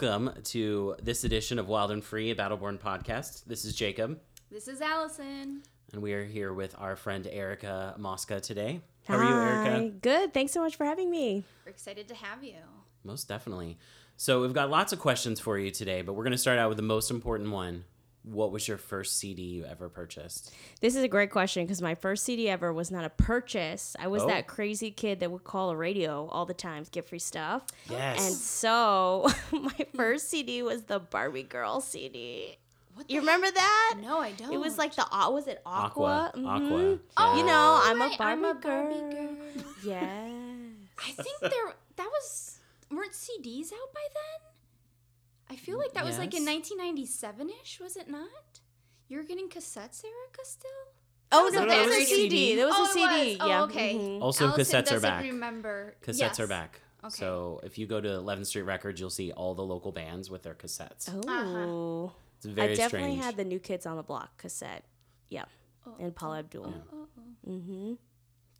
welcome to this edition of Wild and Free, a Battleborn podcast. This is Jacob, This is Allison. and we are here with our friend Erica Mosca today. How are you, Erica? Good. Thanks so much for having me. We're excited to have you. Most definitely. So, we've got lots of questions for you today, but we're going to start out with the most important one. What was your first CD you ever purchased? This is a great question because my first CD ever was not a purchase. I was Oh. that crazy kid that would call a radio all the time to get free stuff. Yes. And so my first CD was the Barbie Girl CD. What You remember that? No, I don't. It was like the uh, was it Aqua. Aqua? Aqua. Mhm. Yeah. You know, I'm right, a Barbie, I'm a girl. Barbie girl. Yes. I think there that was weren't CDs out by then? I feel like that was like in 1997 ish, was it not? You're getting cassettes, Erica, still? Oh was no, a that was a CD. CD. There was Oh, a it CD. was. Oh, yeah. okay. mhm. Also, Allison cassettes are back. remember. Cassettes Yes. are back. Okay. So, if you go to 11th Street Records, you'll see all the local bands with their cassettes. Oh. It's very I definitely strange. had the New Kids on the Block cassette. Yeah. and Paula Abdul. Mm-hmm.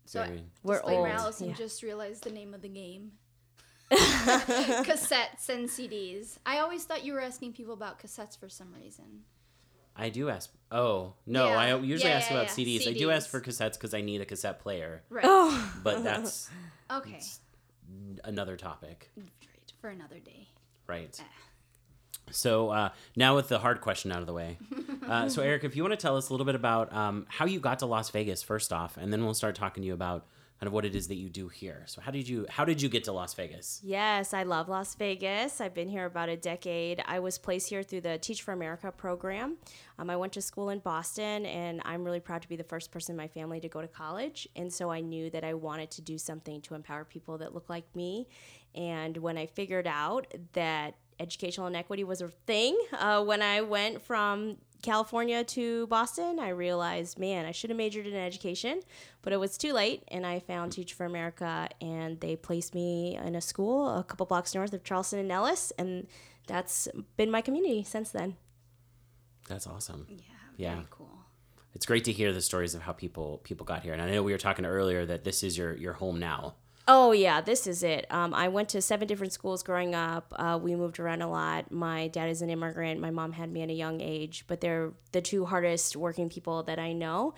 So Very- We're old. Allison yeah. just realized the name of the game. cassettes and CDs. I always thought you were asking people about cassettes for some reason. I do ask. Oh no, Yeah. I usually Yeah, ask yeah, about yeah. CDs. I do ask for cassettes because I need a cassette player, Right. Oh. but that's Okay. another topic, Right. For another day. right? So uh, now with the hard question out of the way, uh, so Erica, if you want to tell us a little bit about um, how you got to Las Vegas first off, and then we'll start talking to you about kind of what it is that you do here. So how did you how did you get to Las Vegas? Yes, I love Las Vegas. I've been here about a decade. I was placed here through the Teach for America program. Um, I went to school in Boston, and I'm really proud to be the first person in my family to go to college. And so I knew that I wanted to do something to empower people that look like me. And when I figured out that educational inequity was a thing, uh, when I went from California to Boston, I realized, man, I should have majored in education, but it was too late. And I found Teach for America, and they placed me in a school a couple blocks north of Charleston and Nellis. and that's been my community since then. That's awesome. Yeah. Yeah. Very cool. It's great to hear the stories of how people people got here, and I know we were talking earlier that this is your your home now. Oh yeah, this is it. Um, I went to seven different schools growing up. Uh, we moved around a lot. My dad is an immigrant. My mom had me at a young age, but they're the two hardest working people that I know.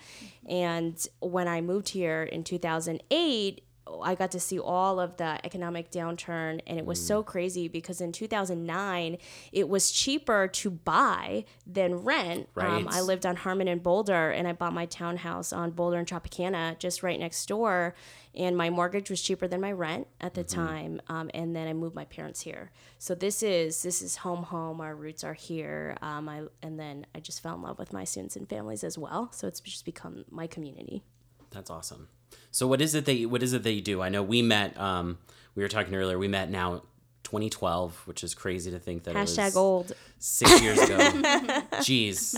And when I moved here in 2008, I got to see all of the economic downturn, and it was so crazy because in 2009 it was cheaper to buy than rent. Um, I lived on Harmon and Boulder, and I bought my townhouse on Boulder and Tropicana, just right next door. And my mortgage was cheaper than my rent at the time. Um, and then I moved my parents here. So this is this is home, home. Our roots are here. Um, I and then I just fell in love with my students and families as well. So it's just become my community. That's awesome. So what is it that you, what is it that you do? I know we met. Um, we were talking earlier. We met now, 2012, which is crazy to think that it Hashtag was old. six years ago. Jeez,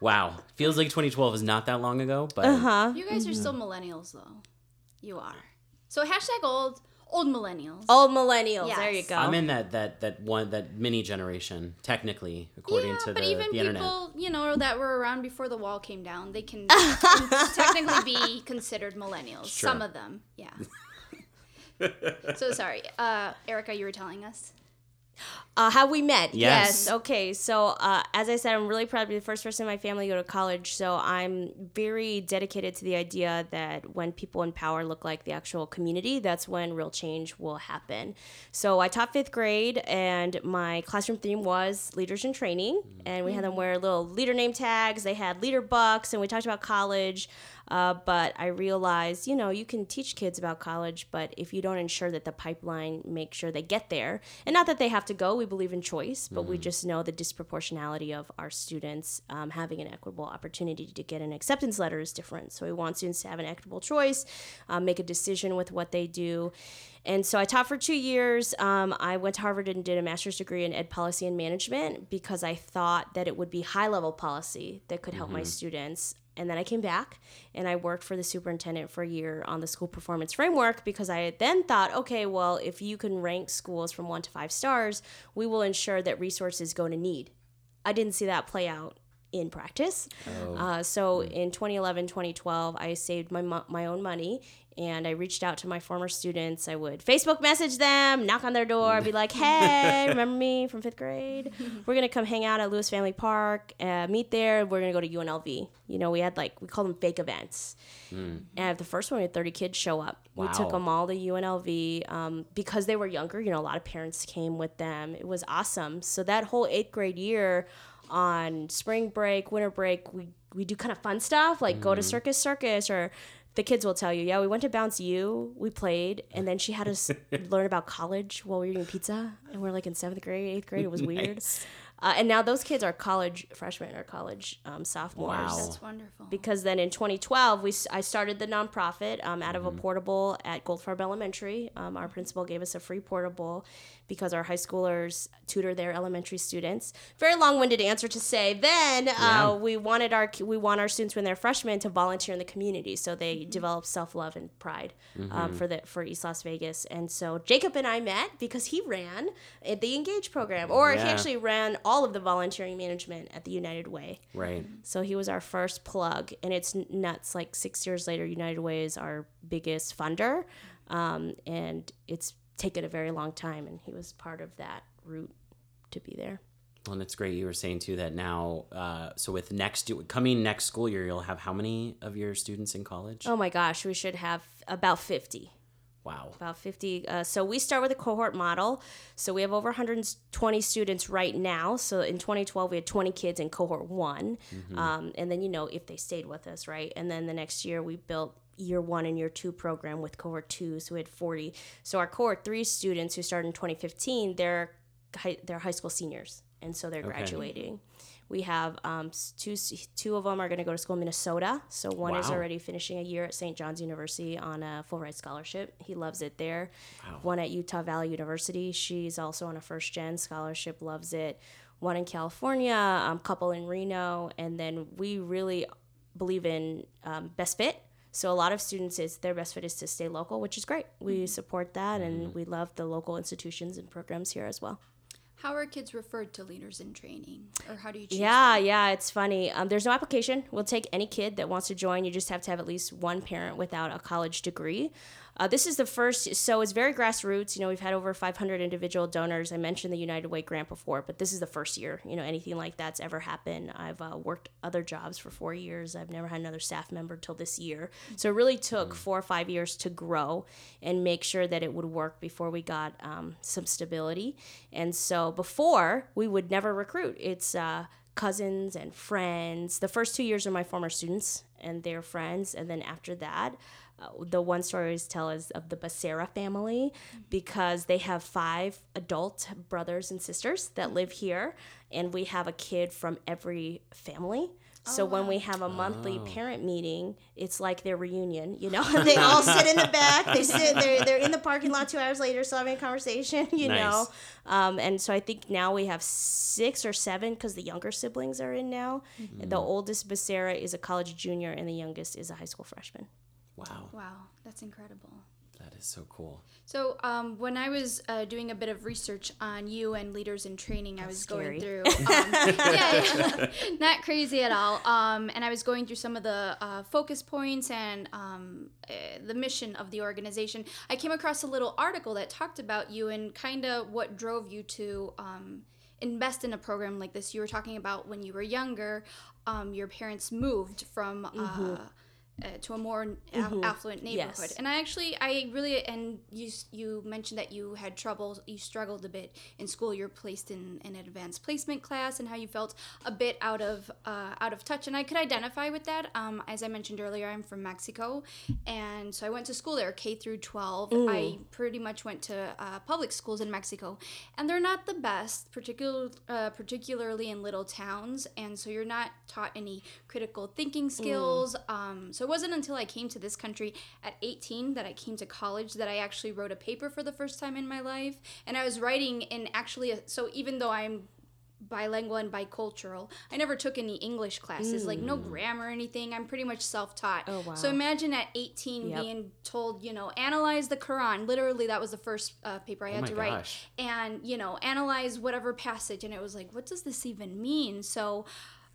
wow. Feels like 2012 is not that long ago, but Uh-huh. You guys are still millennials, though. You are. So hashtag old, old millennials. Old millennials. There you go. I'm in that that that one that mini generation technically, according yeah, to but the, even the internet. people, you know, that were around before the wall came down, they can technically be considered millennials. Sure. Some of them, yeah. so sorry, uh, Erica, you were telling us. Uh, how we met. Yes. Okay. So, uh, as I said, I'm really proud to be the first person in my family to go to college. So, I'm very dedicated to the idea that when people in power look like the actual community, that's when real change will happen. So, I taught fifth grade, and my classroom theme was leaders in training. And we had them wear little leader name tags, they had leader bucks, and we talked about college. Uh, but I realized, you know, you can teach kids about college, but if you don't ensure that the pipeline makes sure they get there, and not that they have to go, we believe in choice, but we just know the disproportionality of our students um, having an equitable opportunity to get an acceptance letter is different. So we want students to have an equitable choice, um, make a decision with what they do. And so I taught for two years. Um, I went to Harvard and did a master's degree in ed policy and management because I thought that it would be high level policy that could help my students. And then I came back and I worked for the superintendent for a year on the school performance framework because I then thought, okay, well, if you can rank schools from one to five stars, we will ensure that resources go to need. I didn't see that play out in practice. Uh, so in 2011, 2012, I saved my my own money and I reached out to my former students. I would Facebook message them, knock on their door, be like, "Hey, remember me from fifth grade? We're gonna come hang out at Lewis Family Park, uh, meet there. We're gonna go to UNLV. You know, we had like we call them fake events. And at the first one, we had 30 kids show up. We took them all to UNLV um, because they were younger. You know, a lot of parents came with them. It was awesome. So that whole eighth grade year, on spring break, winter break, we we do kind of fun stuff like go to Circus Circus or. The kids will tell you, yeah, we went to Bounce U, we played, and then she had us learn about college while we were eating pizza, and we're like in seventh grade, eighth grade. It was weird, uh, and now those kids are college freshmen or college um, sophomores Wow. That's wonderful. because then in 2012 we s- I started the nonprofit um, out of Mm-hmm. a portable at Goldfarb Elementary. Um, our principal gave us a free portable because our high schoolers tutor their elementary students. Very long-winded answer to say. Then Yeah. uh, we wanted our we want our students when they're freshmen to volunteer in the community, so they Mm-hmm. develop self-love and pride um, for the for East Las Vegas. And so Jacob and I met because he ran the Engage program, or he actually ran all of the volunteering management at the United Way. Right. So he was our first plug, and it's nuts. Like six years later, United Way is our biggest funder, um, and it's taken a very long time. And he was part of that route to be there. Well, and it's great you were saying too that now, uh, so with next coming next school year, you'll have how many of your students in college? Oh my gosh, we should have about fifty. Wow. About 50. Uh, so we start with a cohort model. So we have over 120 students right now. So in 2012, we had 20 kids in cohort one. Um, and then, you know, if they stayed with us, right? And then the next year, we built year one and year two program with cohort two. So we had 40. So our cohort three students who started in 2015, they're, high, they're high school seniors. And so they're graduating. We have um, two, two of them are going to go to school in Minnesota. So one is already finishing a year at St. John's University on a full ride scholarship. He loves it there. Wow. One at Utah Valley University. She's also on a first gen scholarship, loves it. One in California, um, couple in Reno. And then we really believe in um, best fit. So a lot of students, is their best fit is to stay local, which is great. We support that, and we love the local institutions and programs here as well. How are kids referred to leaders in training, or how do you choose? Yeah, them? yeah, it's funny. Um, there's no application. We'll take any kid that wants to join. You just have to have at least one parent without a college degree. Uh, this is the first, so it's very grassroots. You know, we've had over 500 individual donors. I mentioned the United Way grant before, but this is the first year, you know, anything like that's ever happened. I've uh, worked other jobs for four years. I've never had another staff member till this year. So it really took four or five years to grow and make sure that it would work before we got um, some stability. And so before, we would never recruit. It's, uh, cousins and friends. The first two years are my former students and their friends, and then after that, uh, the one story I tell is of the Becerra family because they have five adult brothers and sisters that live here, and we have a kid from every family. So when we have a monthly parent meeting, it's like their reunion, you know. they all sit in the back. They sit. They're they're in the parking lot two hours later, still having a conversation, you Nice. know. Um, and so I think now we have six or seven because the younger siblings are in now. The oldest Becerra is a college junior, and the youngest is a high school freshman. Wow. Wow, that's incredible. That is so cool. So, um, when I was uh, doing a bit of research on you and leaders in training, I was scary. going through. Um, yeah, yeah, not crazy at all. Um, and I was going through some of the uh, focus points and um, uh, the mission of the organization. I came across a little article that talked about you and kind of what drove you to. Um, invest in a program like this you were talking about when you were younger um, your parents moved from uh, uh, to a more a- affluent neighborhood. Yes. and i actually i really and you you mentioned that you had trouble you struggled a bit in school. You're placed in an advanced placement class and how you felt a bit out of uh, out of touch. And i could identify with that. Um, as i mentioned earlier i'm from mexico. And so i went to school there k through 12 i pretty much went to uh, public schools in mexico. And they're not the best particular, uh, particularly in little towns. And so you're not taught any critical thinking skills. Um, so it wasn't until i came to this country at 18 that i came to college that i actually wrote a paper for the first time in my life and i was writing in actually a, so even though i'm bilingual and bicultural. I never took any English classes, like no grammar or anything. I'm pretty much self-taught. Oh, wow. So imagine at 18 Yep. being told, you know, analyze the Quran. Literally, that was the first uh, paper I had my to write, gosh. and you know, analyze whatever passage. And it was like, what does this even mean? So.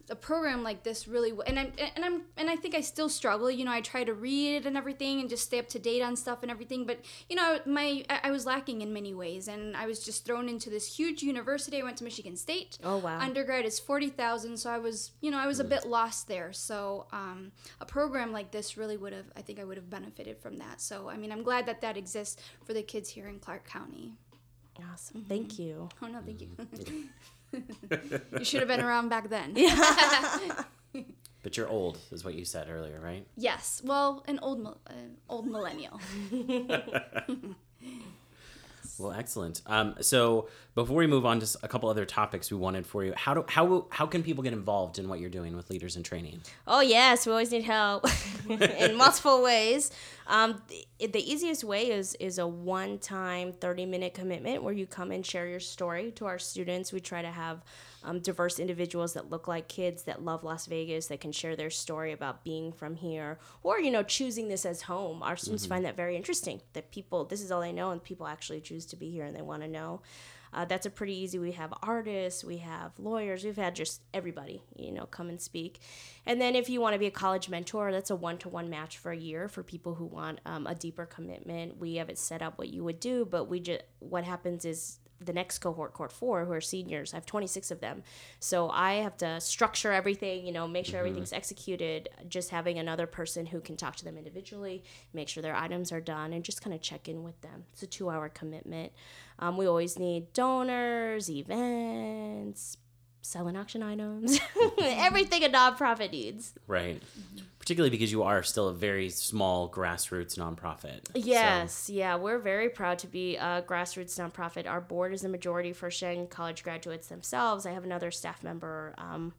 A program like this really w- and I'm and I'm and I think I still struggle. You know, I try to read it and everything and just stay up to date on stuff and everything. But you know, my I, I was lacking in many ways, and I was just thrown into this huge university. I went to Michigan State. Oh, wow. Undergrad is forty thousand, so I was you know I was a mm. bit lost there. So um, a program like this really would have I think I would have benefited from that. So I mean, I'm glad that that exists for the kids here in Clark County. Awesome. Mm-hmm. Thank you. Oh no, thank you. Mm. you should have been around back then. But you're old, is what you said earlier, right? Yes. Well, an old mil- uh, old millennial. Well, excellent. Um, so before we move on to a couple other topics we wanted for you, how do how how can people get involved in what you're doing with leaders in training? Oh yes, we always need help in multiple ways. Um, the, the easiest way is is a one-time thirty-minute commitment where you come and share your story to our students. We try to have um, diverse individuals that look like kids that love Las Vegas that can share their story about being from here or you know choosing this as home. Our students find that very interesting. That people this is all they know and people actually choose to be here and they want to know. Uh, that's a pretty easy. We have artists, we have lawyers, we've had just everybody, you know, come and speak. And then if you want to be a college mentor, that's a one-to-one match for a year for people who want um, a deeper commitment. We have it set up what you would do, but we just what happens is the next cohort, cohort four, who are seniors. I have 26 of them. So I have to structure everything, you know, make sure everything's executed. Just having another person who can talk to them individually, make sure their items are done, and just kind of check in with them. It's a two hour commitment. Um, we always need donors, events, selling auction items, everything a nonprofit needs. Right. Particularly because you are still a very small grassroots nonprofit. So- Yes, yeah, we're very proud to be a grassroots nonprofit. Our board is the majority first gen college graduates themselves. I have another staff member, um,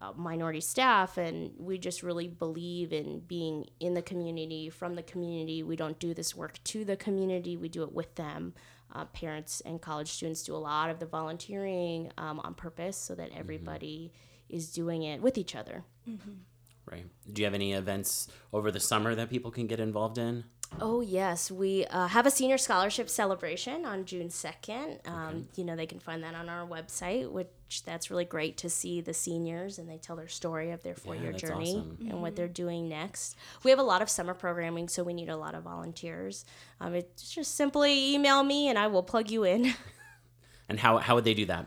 uh, minority staff, and we just really believe in being in the community, from the community. We don't do this work to the community, we do it with them. Uh, parents and college students do a lot of the volunteering um, on purpose so that everybody is doing it with each other. Right. Do you have any events over the summer that people can get involved in? Oh yes, we uh, have a senior scholarship celebration on June second. Um, You know they can find that on our website, which that's really great to see the seniors and they tell their story of their four year that's journey awesome. and what they're doing next. We have a lot of summer programming, so we need a lot of volunteers. Um, it's just simply email me and I will plug you in. And how, how would they do that?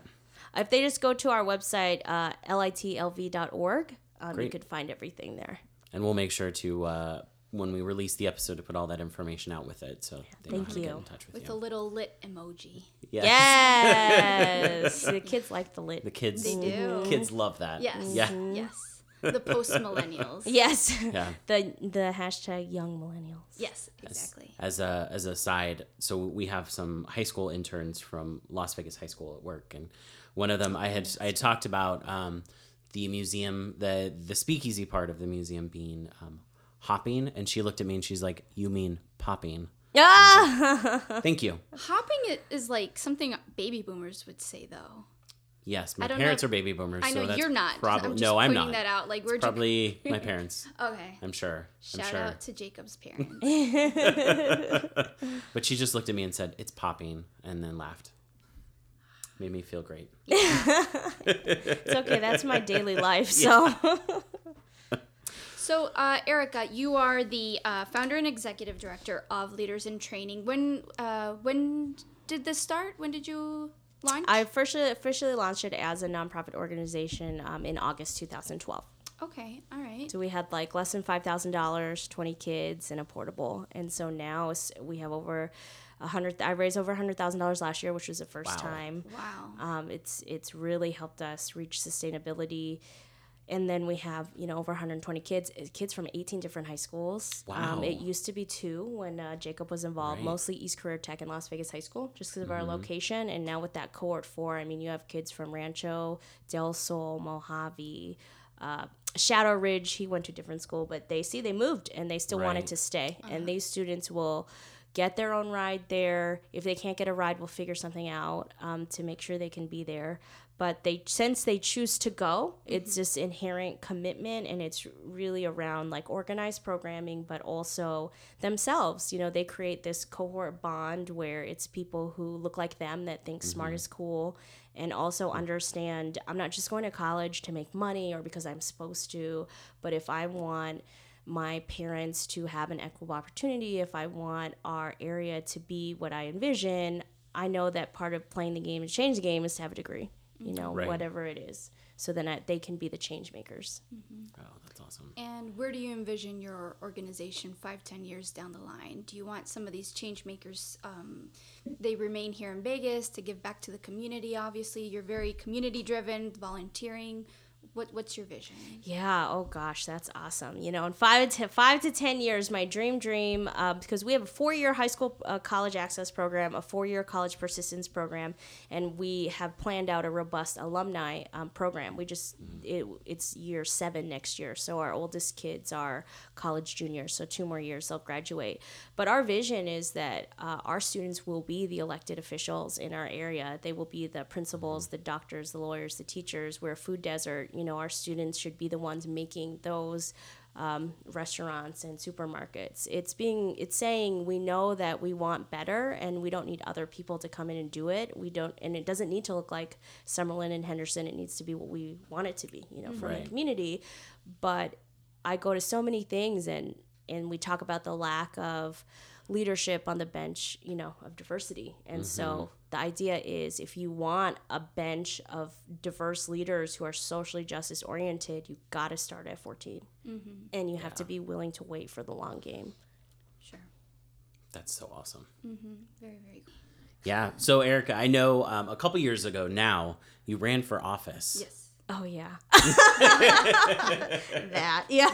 if they just go to our website, uh, litlv.org, um, you could find everything there. And we'll make sure to, uh, when we release the episode, to put all that information out with it. So they know Thank how to get you. in touch with, With you. a little lit emoji. Yes. Yes, the kids like the lit. The kids, They do. kids love that. Yes. Yeah. Yes. The post millennials. Yes. Yeah. the the hashtag young millennials. Yes, exactly. As a as a side, so we have some high school interns from Las Vegas High School at work, and one of them I had I had talked about um, the museum, the the speakeasy part of the museum being um, hopping, and she looked at me and she's like, "You mean popping?" Ah! Thank you. Hopping it is like something baby boomers would say, though. Yes, my parents know- are baby boomers. I know so that's you're not. Probably I'm just no, I'm not. that out. Like we're ju- Probably my parents. okay. I'm sure. I'm Shout sure. out to Jacob's parents. But she just looked at me and said, "It's popping," and then laughed. Made me feel great. It's okay. That's my daily life. So so, uh, Erica, you are the uh, founder and executive director of Leaders in Training. When uh, when did this start? When did you launch? I officially officially launched it as a nonprofit organization um, in August 2012. okay, all right. So we had like less than five thousand dollars, 20 kids, and a portable. And so now we have over a hundred. I raised over a hundred thousand dollars last year, which was the first Wow. time. Wow. Um, it's it's really helped us reach sustainability. And then we have, you know, over 120 kids, uh, kids from 18 different high schools. Wow. Um, it used to be two when uh, Jacob was involved, Right. mostly East Career Tech and Las Vegas High School, just because of our location. And now with that cohort four, I mean, you have kids from Rancho, Del Sol, Mojave, uh, Shadow Ridge. He went to a different school, but they see they moved and they still Right. wanted to stay. And these students will get their own ride there. If they can't get a ride, we'll figure something out um, to make sure they can be there. but they since they choose to go it's just inherent commitment and it's really around like organized programming but also themselves you know they create this cohort bond where it's people who look like them that think smart is cool and also understand i'm not just going to college to make money or because i'm supposed to but if i want my parents to have an equitable opportunity if i want our area to be what i envision i know that part of playing the game and change the game is to have a degree you know Right. whatever it is so then I, they can be the change makers Oh, that's awesome. And where do you envision your organization five, ten years down the line? Do you want some of these change makers? Um, they remain here in Vegas to give back to the community. Obviously, you're very community driven, volunteering. What What's your vision? Yeah. Oh gosh, that's awesome. You know, in five to five to ten years, my dream dream uh, because we have a four year high school uh, college access program, a four year college persistence program, and we have planned out a robust alumni um, program. We just it, it's year seven next year, so our oldest kids are college juniors, so two more years they'll graduate. But our vision is that uh, our students will be the elected officials in our area. They will be the principals, the doctors, the lawyers, the teachers. We're a food desert. You know, our students should be the ones making those um, restaurants and supermarkets. It's being, it's saying we know that we want better, and we don't need other people to come in and do it. We don't, and it doesn't need to look like Summerlin and Henderson. It needs to be what we want it to be. You know, from Right. the community. But I go to so many things and and we talk about the lack of leadership on the bench, you know, of diversity. And so mm-hmm. the idea is if you want a bench of diverse leaders who are socially justice oriented, you got to start at 14. Mm-hmm. And you have to be willing to wait for the long game. Sure. That's so awesome. Mm-hmm. Very, very cool. Yeah. So, Erica, I know um, a couple years ago now you ran for office. Yes. Oh yeah. that. Yeah.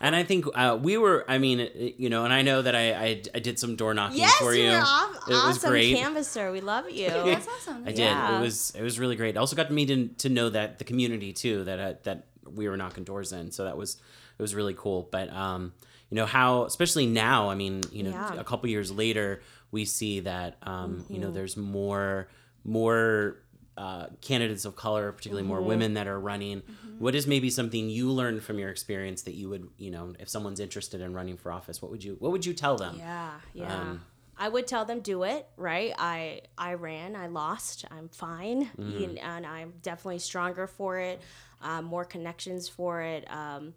And I think uh, we were, I mean, you know, and I know that I, I, I did some door knocking yes, for you. you're aw- it was awesome great. canvasser. We love you. That's awesome. I did. Yeah. It was it was really great. I also got me to, to know that the community too that uh, that we were knocking doors in. So that was it was really cool. But um, you know how especially now. I mean, you know, Yeah. a couple years later, we see that um, you know Mm-hmm. there's more more uh, candidates of color, particularly Mm-hmm. more women that are running. What is maybe something you learned from your experience that you would you know if someone's interested in running for office, what would you what would you tell them? Yeah, yeah. Um, I would tell them do it, right? I I ran, I lost, I'm fine, kn- and I'm definitely stronger for it, um, more connections for it. Um,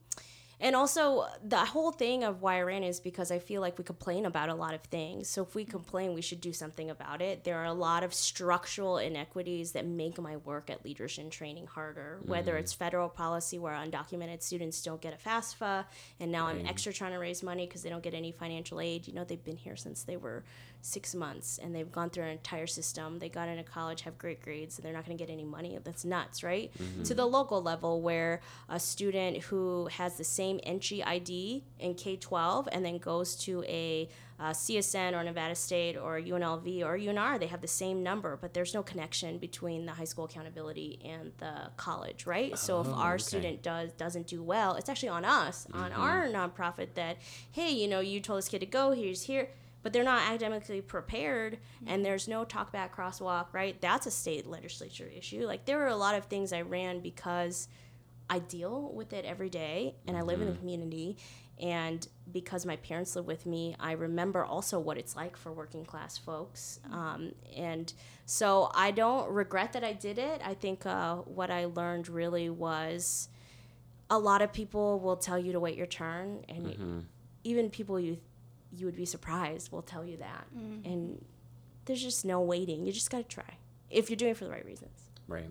and also, the whole thing of why I ran is because I feel like we complain about a lot of things. So if we complain, we should do something about it. There are a lot of structural inequities that make my work at leadership training harder. Whether mm. it's federal policy where undocumented students don't get a FAFSA, and now I'm mm. extra trying to raise money because they don't get any financial aid. You know, they've been here since they were six months and they've gone through an entire system. They got into college, have great grades, and they're not going to get any money. That's nuts, right? Mm-hmm. To the local level, where a student who has the same entry ID in K 12 and then goes to a uh, CSN or Nevada State or UNLV or UNR, they have the same number, but there's no connection between the high school accountability and the college, right? so if Oh, our okay. student does doesn't do well, it's actually on us, on our nonprofit that, hey, you know, you told this kid to go, he's here but they're not academically prepared and there's no talk back crosswalk right? That's a state legislature issue. Like there were a lot of things i ran because i deal with it every day and i live in the community and because my parents live with me i remember also what it's like for working class folks um, and so i don't regret that i did it. I think uh, what i learned really was a lot of people will tell you to wait your turn and even people you you would be surprised will tell you that. And there's just no waiting. You just got to try if you're doing it for the right reasons. Right.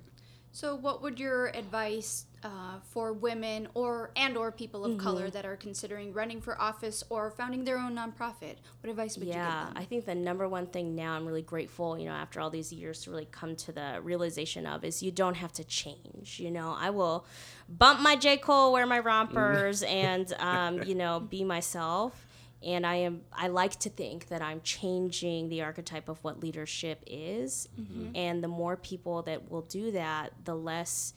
So, what would your advice uh, for women or and or people of color that are considering running for office or founding their own nonprofit? What advice would yeah you give them? i think the number one thing now i'm really grateful you know after all these years to really come to the realization of is you don't have to change you know. I will bump my j. Cole wear my rompers and um, you know be myself. And i am i like to think that i'm changing the archetype of what leadership is. And the more people that will do that the less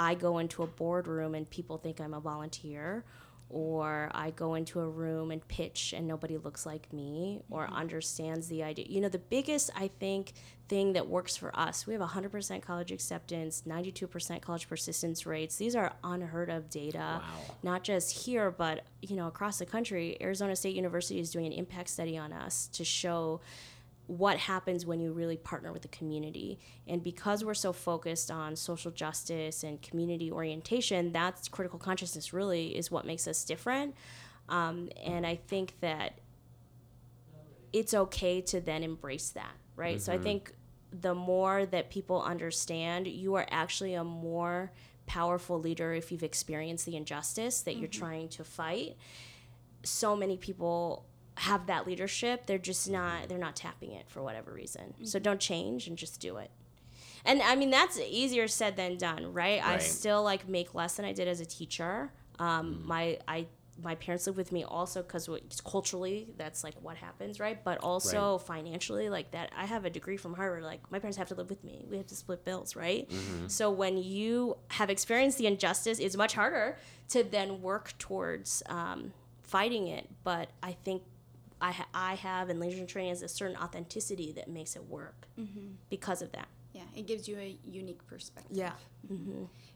I go into a boardroom and people think I'm a volunteer, or I go into a room and pitch and nobody looks like me or mm-hmm. understands the idea. You know, the biggest, I think, thing that works for us, we have 100% college acceptance, 92% college persistence rates. These are unheard of data, Wow. not just here, but, you know, across the country. Arizona State University is doing an impact study on us to show what happens when you really partner with the community. And because we're so focused on social justice and community orientation, that's critical consciousness really is what makes us different. Um, and I think that it's okay to then embrace that, right? So I think the more that people understand, you are actually a more powerful leader if you've experienced the injustice that you're trying to fight. So many people have that leadership, they're just not they're not tapping it for whatever reason. So don't change and just do it. And I mean that's easier said than done, right? I still like make less than I did as a teacher. Um, My I my parents live with me also because culturally that's like what happens, right? But also financially, like that. I have a degree from Harvard. Like my parents have to live with me. We have to split bills, right? So when you have experienced the injustice, it's much harder to then work towards um, fighting it. But I think I ha- I have and Leaders in Training is a certain authenticity that makes it work because of that. Yeah, it gives you a unique perspective. Yeah.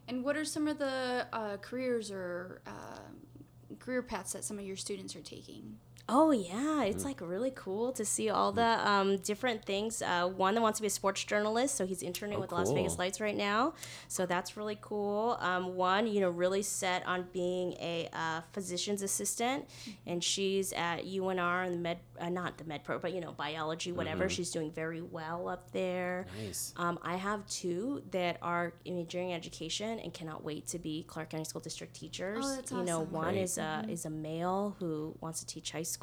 And what are some of the uh, careers or uh, career paths that some of your students are taking? Oh yeah, it's like really cool to see all the um, different things. Uh, one that wants to be a sports journalist, so he's interning Oh, with Las Vegas. Lights right now. So that's really cool. Um, one, you know, really set on being a uh, physician's assistant, and she's at UNR and the med, uh, not the med pro, but you know, biology, whatever. She's doing very well up there. Nice. Um, I have two that are in engineering education and cannot wait to be Clark County School District teachers. Oh, that's you know, one Great. is a is a male who wants to teach high school.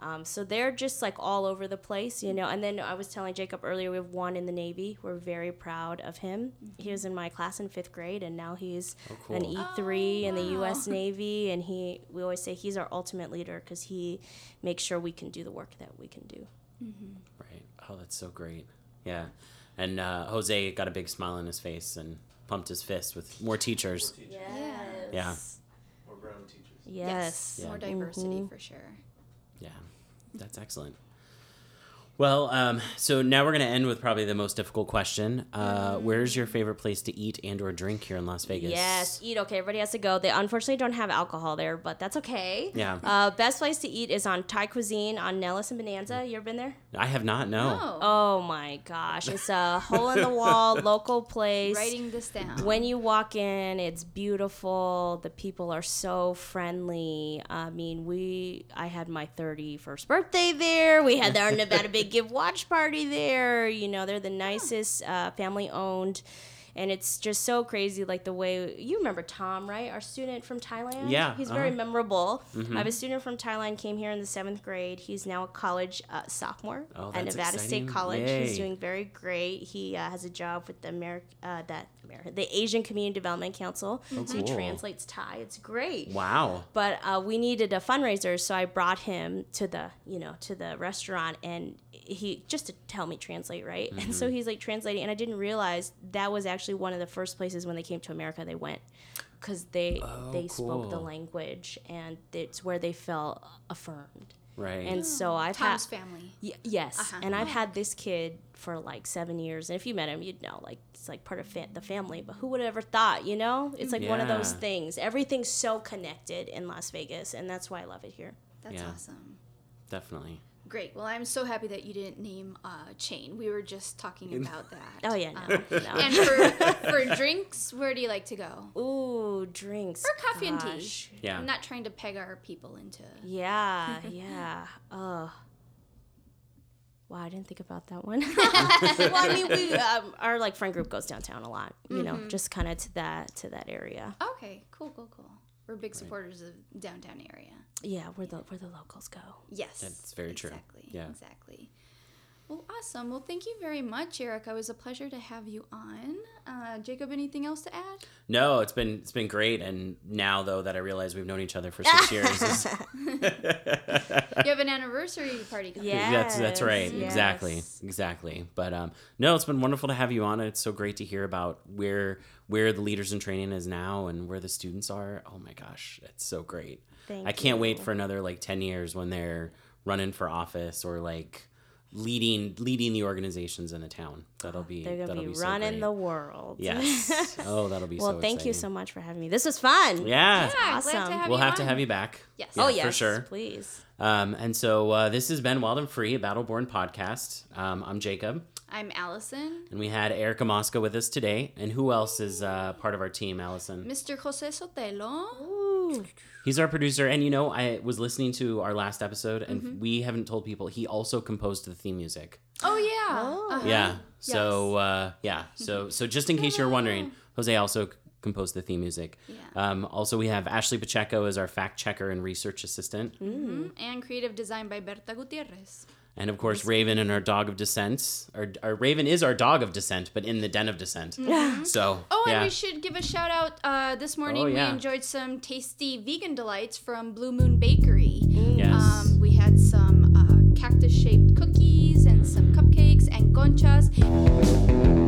Um, so they're just like all over the place, you know. And then I was telling Jacob earlier, we have one in the Navy. We're very proud of him. He was in my class in fifth grade, and now he's Oh, an. E three in the wow. U.S. Navy. And he, we always say he's our ultimate leader because he makes sure we can do the work that we can do. Right. Oh, that's so great. Yeah. And uh, Jose got a big smile on his face and pumped his fist with more teachers. Yes. Yeah. Or brown teachers. Yes. More Yeah. diversity mm-hmm. for sure. Yeah. That's excellent. Well, um, so now we're going to end with probably the most difficult question. Uh, where's your favorite place to eat and or drink here in Las Vegas? Yes, eat. Okay, everybody has to go. They unfortunately don't have alcohol there, but that's okay. Yeah. Uh, best place to eat is on Thai Cuisine on Nellis and Bonanza. You ever been there? I have not, no. Oh, Oh my gosh, it's a hole in the wall local place. writing this down. When you walk in, it's beautiful. The people are so friendly. I mean, we I had my 31st birthday there. We had our Nevada Big Give watch party there. You know, they're the nicest uh, family owned. And it's just so crazy, like the way you remember Tom, right? Our student from Thailand. Yeah, he's very uh-huh. memorable. I have a student from Thailand came here in the seventh grade. He's now a college uh, sophomore Oh, at Nevada exciting. State College. Yay. He's doing very great. He uh, has a job with the Ameri- uh, that Ameri- the Asian Community Development Council. So he Oh, cool. translates Thai. It's great. Wow. But uh, we needed a fundraiser, so I brought him to the you know to the restaurant, and he just to tell me translate right. And Mm-hmm. so he's like translating, and I didn't realize that was actually one of the first places when they came to America they went because they Oh, they spoke the language, and it's where they felt affirmed. Right. And so I've Tom's had family. Y- yes, Uh-huh. and I've had this kid for like seven years, and if you met him, you'd know like it's like part of fa- the family. But who would have ever thought? You know, it's like one of those things. Everything's so connected in Las Vegas, and that's why I love it here. That's Yeah. awesome. Definitely. Great. Well, I'm so happy that you didn't name uh, chain. We were just talking about that. Oh yeah, no, Um, no. and for for drinks, where do you like to go? Ooh, drinks Or coffee and tea. Yeah. I'm not trying to peg our people into. Yeah, yeah. Oh. Wow, I didn't think about that one. well, I mean, we um, our like friend group goes downtown a lot. You know, just kind of to that to that area. Okay. Cool. Cool. Cool. We're big supporters of downtown area. Yeah, where the where the locals go. Yes. That's very true. Exactly. Yeah. Exactly. Well, awesome. Well, thank you very much, Erica. It was a pleasure to have you on. Uh, Jacob, anything else to add? No, it's been it's been great. And now though that I realize we've known each other for six years, it's- You have an anniversary party coming. Yeah. that's that's right. Yes, Exactly, exactly. But um, no, it's been wonderful to have you on. It's so great to hear about where where the leaders in training is now and where the students are. Oh my gosh, it's so great. Thank I can't wait for another like ten years when they're running for office or like leading leading the organizations in the town. That'll be They're that'll gonna be so running great. the world. Yes. Oh, that'll be well, so thank you so much for having me. This was fun. Yeah. Yeah, glad to Awesome. have We'll you have to have you back. Yes. Yeah, oh yes, for sure. Please. Um, and so uh, this has been Wild and Free, a Battleborn podcast. Um, I'm Jacob, I'm Allison. and we had Erica Mosca with us today. And who else is uh, part of our team, Allison? Mr. Jose Sotelo. Ooh. He's our producer. And you know, I was listening to our last episode, and Mm-hmm. we haven't told people he also composed the theme music. Oh, yeah. Oh. Uh-huh. Yeah. So uh, yeah. So so just in case you're wondering, Jose also composed the theme music. Yeah. Um, also, we have Ashley Pacheco as our fact checker and research assistant. Mhm. And creative design by Berta Gutierrez. And of course, Raven and our dog of descent. Our, our Raven is our dog of descent, but in the den of descent. So, Oh, and yeah. we should give a shout out. Uh, this morning Oh, yeah. we enjoyed some tasty vegan delights from Bleu Moon Bakery. Yes. Um, we had some uh, cactus shaped cookies and some cupcakes and conchas.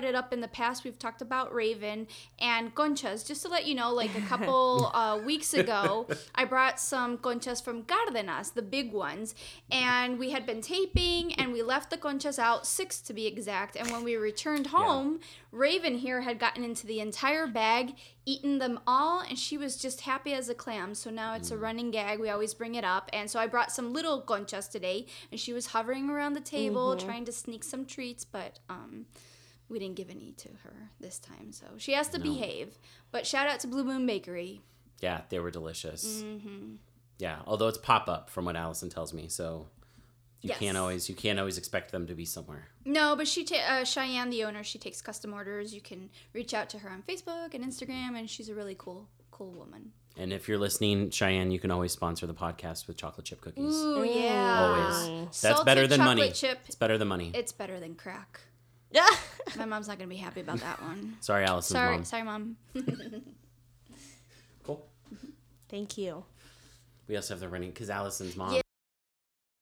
Brought it up in the past. We've talked about Raven and conchas. Just to let you know, like a couple uh, weeks ago, I brought some conchas from Cardenas, the big ones, and we had been taping, and we left the conchas out, six to be exact. And when we returned home, Raven here had gotten into the entire bag, eaten them all, and she was just happy as a clam. So now it's a running gag. We always bring it up. And so I brought some little conchas today, and she was hovering around the table trying to sneak some treats, but um, we didn't give any to her this time. So she has to behave. But shout out to Bleu Moon Bakery. yeah, they were delicious. Mm-hmm. Yeah, although it's pop up from what Allison tells me, so you Yes. can't always you can't always expect them to be somewhere. No, but she, ta- uh, Cheyenne, the owner, she takes custom orders. You can reach out to her on Facebook and Instagram, and she's a really cool, cool woman. And if you're listening, Cheyenne, you can always sponsor the podcast with chocolate chip cookies. Ooh, yeah. Always. That's Salted better than chocolate money. chip. It's better than money. It's better than crack. Yeah. My mom's not gonna be happy about that one. Sorry, Allison's sorry, mom. sorry, mom. Cool. Thank you. We also have the running because Allison's mom. Yeah.